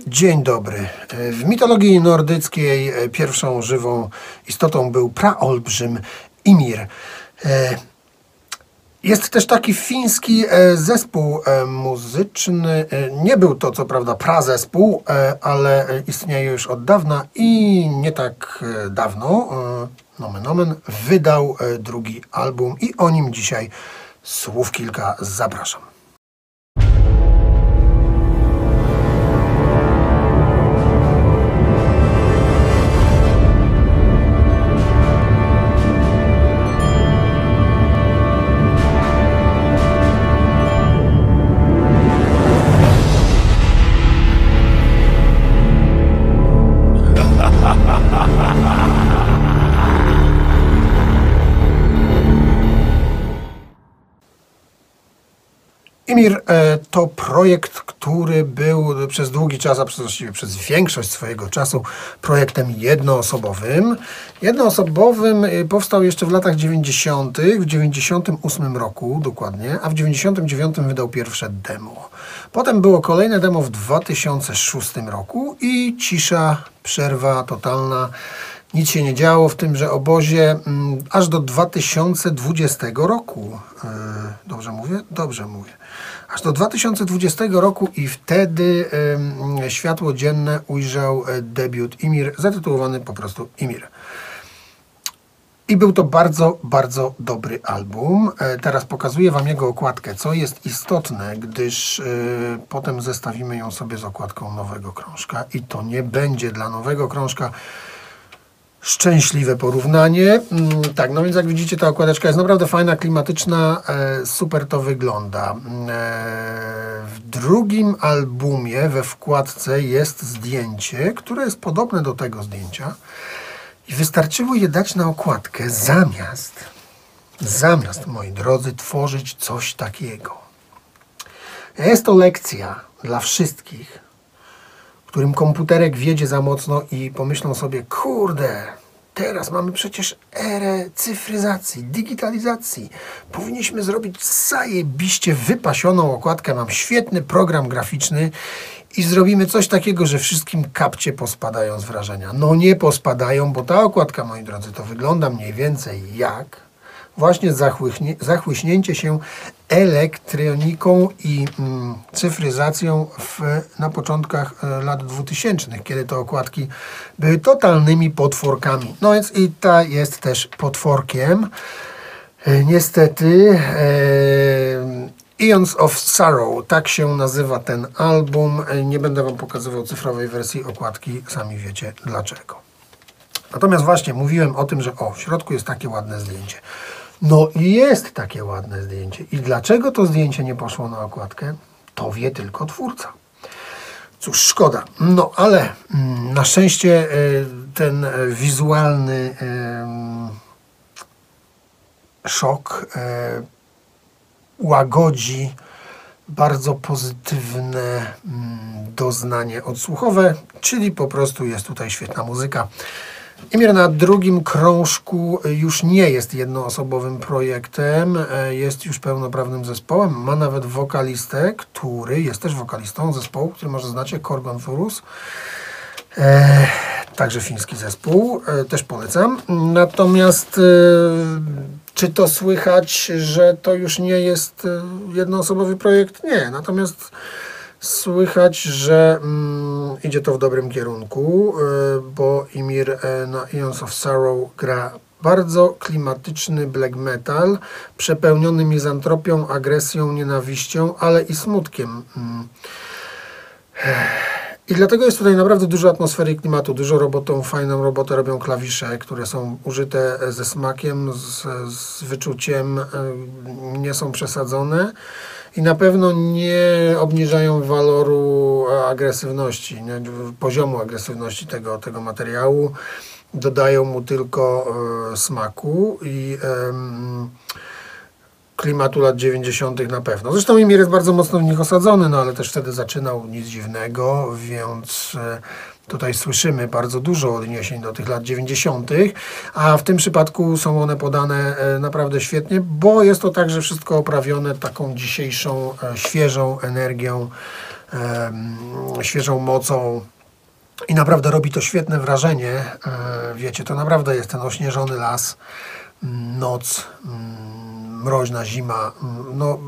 Dzień dobry. W mitologii nordyckiej e, pierwszą żywą istotą był praolbrzym Ymir. E, Jest też taki fiński e, zespół e, muzyczny. E, Nie był to co prawda prazespół, e, ale e, istnieje już od dawna i nie tak e, dawno, e, nomen omen, wydał e, drugi album i o nim dzisiaj słów kilka zapraszam. Imir e, to projekt, który był przez długi czas, a właściwie przez większość swojego czasu projektem jednoosobowym. Jednoosobowym e, powstał jeszcze w latach 90., w 98 roku dokładnie, a w 99 wydał pierwsze demo. Potem było kolejne demo w 2006 roku i cisza, przerwa totalna. Nic się nie działo w tymże obozie mm, aż do 2020 roku. E, Dobrze mówię? Dobrze mówię. Aż do 2020 roku i wtedy światło dzienne ujrzał e, debiut Imir, zatytułowany po prostu Imir. I był to bardzo, bardzo dobry album. E, Teraz pokazuję Wam jego okładkę, co jest istotne, gdyż e, potem zestawimy ją sobie z okładką nowego krążka. I to nie będzie dla nowego krążka szczęśliwe porównanie. Mm, Tak, no więc jak widzicie, ta okładeczka jest naprawdę fajna, klimatyczna, e, super to wygląda. E, W drugim albumie we wkładce jest zdjęcie, które jest podobne do tego zdjęcia i wystarczyło je dać na okładkę zamiast, zamiast, moi drodzy, tworzyć coś takiego. Jest to lekcja dla wszystkich, którym komputerek wiedzie za mocno i pomyślą sobie, kurde, teraz mamy przecież erę cyfryzacji, digitalizacji. Powinniśmy zrobić zajebiście wypasioną okładkę. Mam świetny program graficzny i zrobimy coś takiego, że wszystkim kapcie pospadają z wrażenia. No nie pospadają, bo ta okładka, moi drodzy, to wygląda mniej więcej jak właśnie zachłyśnięcie się elektroniką i mm, cyfryzacją w, na początkach e, lat 2000, kiedy te okładki były totalnymi potworkami. No więc i ta jest też potworkiem. E, niestety e, Eons of Sorrow, tak się nazywa ten album. E, Nie będę Wam pokazywał cyfrowej wersji okładki, sami wiecie dlaczego. Natomiast właśnie mówiłem o tym, że o, w środku jest takie ładne zdjęcie. No i jest takie ładne zdjęcie. I dlaczego to zdjęcie nie poszło na okładkę? To wie tylko twórca. Cóż, szkoda. No ale mm, na szczęście y, ten wizualny y, szok y, łagodzi bardzo pozytywne mm, doznanie odsłuchowe, czyli po prostu jest tutaj świetna muzyka. Emir na drugim krążku już nie jest jednoosobowym projektem, e, jest już pełnoprawnym zespołem. Ma nawet wokalistę, który jest też wokalistą zespołu, który może znacie, Korgon Furus. E, także fiński zespół, e, też polecam. Natomiast e, czy to słychać, że to już nie jest e, jednoosobowy projekt? Nie. Natomiast słychać, że mm, idzie to w dobrym kierunku, e, bo Imir e, na Eons of Sorrow gra bardzo klimatyczny black metal, przepełniony mizantropią, agresją, nienawiścią, ale i smutkiem. Mm. I dlatego jest tutaj naprawdę dużo atmosfery i klimatu, dużo robotą, fajną robotę robią klawisze, które są użyte ze smakiem, z, z wyczuciem, e, nie są przesadzone i na pewno nie obniżają waloru e, agresywności, nie, poziomu agresywności tego, tego materiału. Dodają mu tylko e, smaku i em, klimatu lat 90. na pewno. Zresztą Imir jest bardzo mocno w nich osadzony, no ale też wtedy zaczynał nic dziwnego, więc e, tutaj słyszymy bardzo dużo odniesień do tych lat 90., a w tym przypadku są one podane e, naprawdę świetnie, bo jest to także wszystko oprawione taką dzisiejszą, e, świeżą energią świeżą mocą. I naprawdę robi to świetne wrażenie. Wiecie, to naprawdę jest ten ośnieżony las, noc, mroźna zima. No,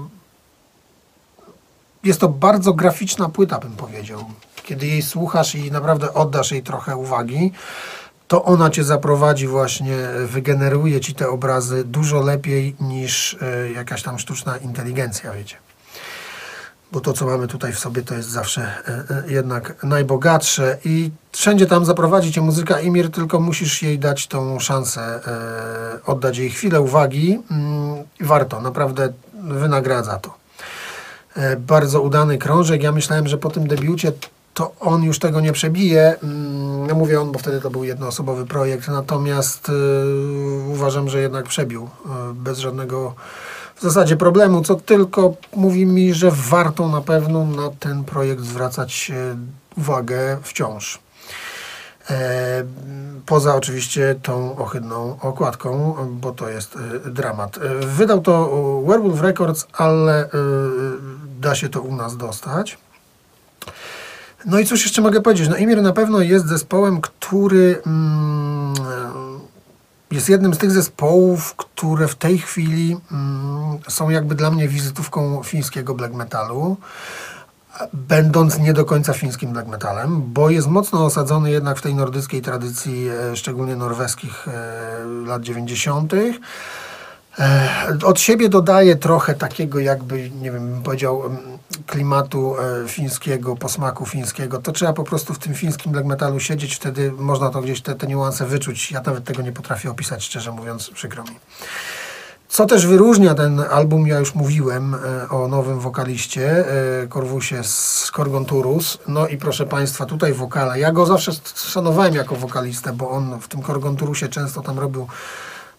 jest to bardzo graficzna płyta, bym powiedział. Kiedy jej słuchasz i naprawdę oddasz jej trochę uwagi, to ona cię zaprowadzi właśnie, wygeneruje ci te obrazy dużo lepiej niż e, jakaś tam sztuczna inteligencja, wiecie. Bo to, co mamy tutaj w sobie, to jest zawsze e, e, jednak najbogatsze i wszędzie tam zaprowadzi cię muzyka Imir, tylko musisz jej dać tą szansę, e, oddać jej chwilę uwagi mm, i warto, naprawdę wynagradza to. Bardzo udany krążek. Ja myślałem, że po tym debiucie to on już tego nie przebije. No mówię on, bo wtedy to był jednoosobowy projekt, natomiast uważam, że jednak przebił bez żadnego w zasadzie problemu, co tylko mówi mi, że warto na pewno na ten projekt zwracać e, uwagę wciąż. E, Poza oczywiście tą ohydną okładką, bo to jest e, dramat. Wydał to Werewolf Records, ale da się to u nas dostać. No i cóż jeszcze mogę powiedzieć? No Imir na pewno jest zespołem, który mm, jest jednym z tych zespołów, które w tej chwili mm, są jakby dla mnie wizytówką fińskiego black metalu będąc nie do końca fińskim black metalem, bo jest mocno osadzony jednak w tej nordyckiej tradycji, e, szczególnie norweskich e, lat 90. E, Od siebie dodaje trochę takiego jakby, nie wiem, powiedział, klimatu e, fińskiego, posmaku fińskiego. To trzeba po prostu w tym fińskim black metalu siedzieć, wtedy można to gdzieś te, te niuanse wyczuć. Ja nawet tego nie potrafię opisać, szczerze mówiąc, przykro mi. Co też wyróżnia ten album, ja już mówiłem e, o nowym wokaliście, Korwusie z Korgonturus. No i proszę Państwa, tutaj wokale. Ja go zawsze szanowałem jako wokalistę, bo on w tym Korgonturusie często tam robił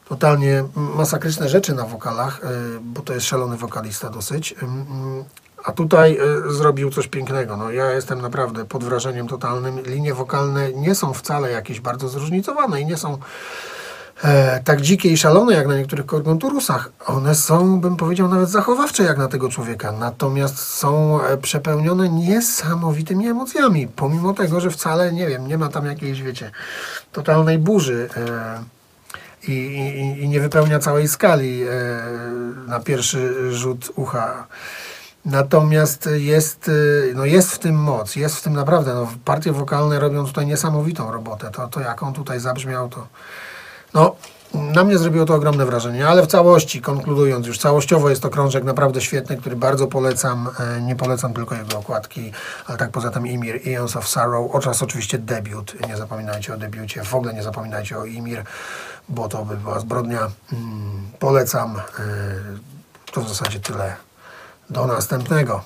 totalnie masakryczne rzeczy na wokalach, e, bo to jest szalony wokalista dosyć. Mm, mm, A tutaj e, zrobił coś pięknego. No, ja jestem naprawdę pod wrażeniem totalnym. Linie wokalne nie są wcale jakieś bardzo zróżnicowane i nie są e, tak dzikie i szalone jak na niektórych korgonturusach. One są, bym powiedział, nawet zachowawcze jak na tego człowieka. Natomiast są e, przepełnione niesamowitymi emocjami. Pomimo tego, że wcale, nie wiem, nie ma tam jakiejś, wiecie, totalnej burzy. E, i, i, i nie wypełnia całej skali e, na pierwszy rzut ucha. Natomiast jest, e, no jest w tym moc, jest w tym naprawdę. No, partie wokalne robią tutaj niesamowitą robotę. To, to jak on tutaj zabrzmiał, to no, na mnie zrobiło to ogromne wrażenie, ale w całości, konkludując już, całościowo jest to krążek naprawdę świetny, który bardzo polecam. E, Nie polecam tylko jego okładki, ale tak poza tym Imir, Eons of Sorrow, oraz oczywiście debiut. Nie zapominajcie o debiucie, w ogóle nie zapominajcie o Imir, bo to by była zbrodnia. Mm, Polecam. E, To w zasadzie tyle. Do następnego.